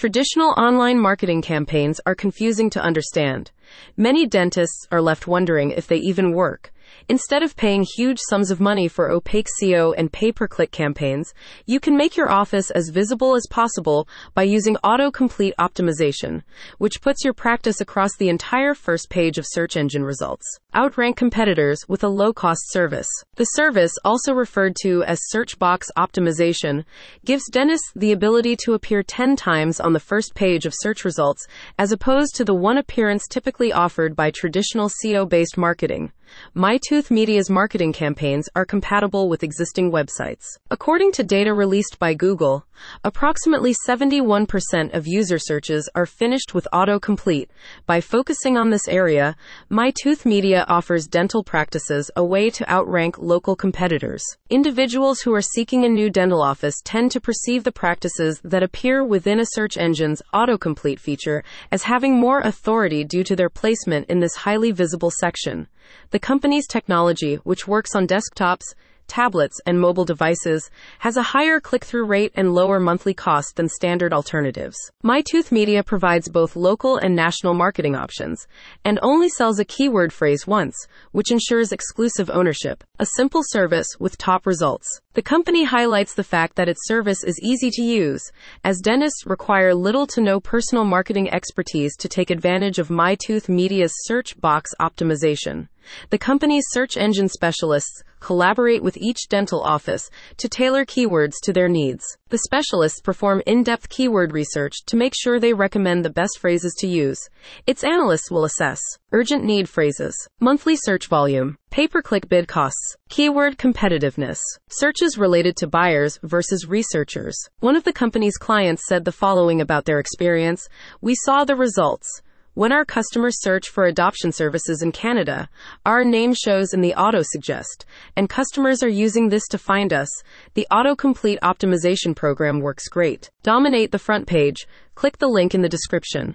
Traditional online marketing campaigns are confusing to understand. Many dentists are left wondering if they even work. Instead of paying huge sums of money for opaque SEO and pay per click campaigns, you can make your office as visible as possible by using autocomplete optimization, which puts your practice across the entire first page of search engine results. Outrank competitors with a low cost service. The service, also referred to as search box optimization, gives dentists the ability to appear 10 times on the first page of search results as opposed to the one appearance typically offered by traditional SEO based marketing. MyTooth Media's marketing campaigns are compatible with existing websites. According to data released by Google, approximately 71% of user searches are finished with autocomplete. By focusing on this area, MyTooth Media offers dental practices a way to outrank local competitors. Individuals who are seeking a new dental office tend to perceive the practices that appear within a search engine's autocomplete feature as having more authority due to their placement in this highly visible section. The company's technology, which works on desktops, tablets, and mobile devices, has a higher click through rate and lower monthly cost than standard alternatives. MyTooth Media provides both local and national marketing options, and only sells a keyword phrase once, which ensures exclusive ownership. A simple service with top results. The company highlights the fact that its service is easy to use, as dentists require little to no personal marketing expertise to take advantage of MyTooth Media's search box optimization. The company's search engine specialists collaborate with each dental office to tailor keywords to their needs. The specialists perform in depth keyword research to make sure they recommend the best phrases to use. Its analysts will assess urgent need phrases, monthly search volume, pay per click bid costs, keyword competitiveness, searches related to buyers versus researchers. One of the company's clients said the following about their experience We saw the results. When our customers search for adoption services in Canada, our name shows in the auto suggest, and customers are using this to find us. The autocomplete optimization program works great. Dominate the front page. Click the link in the description.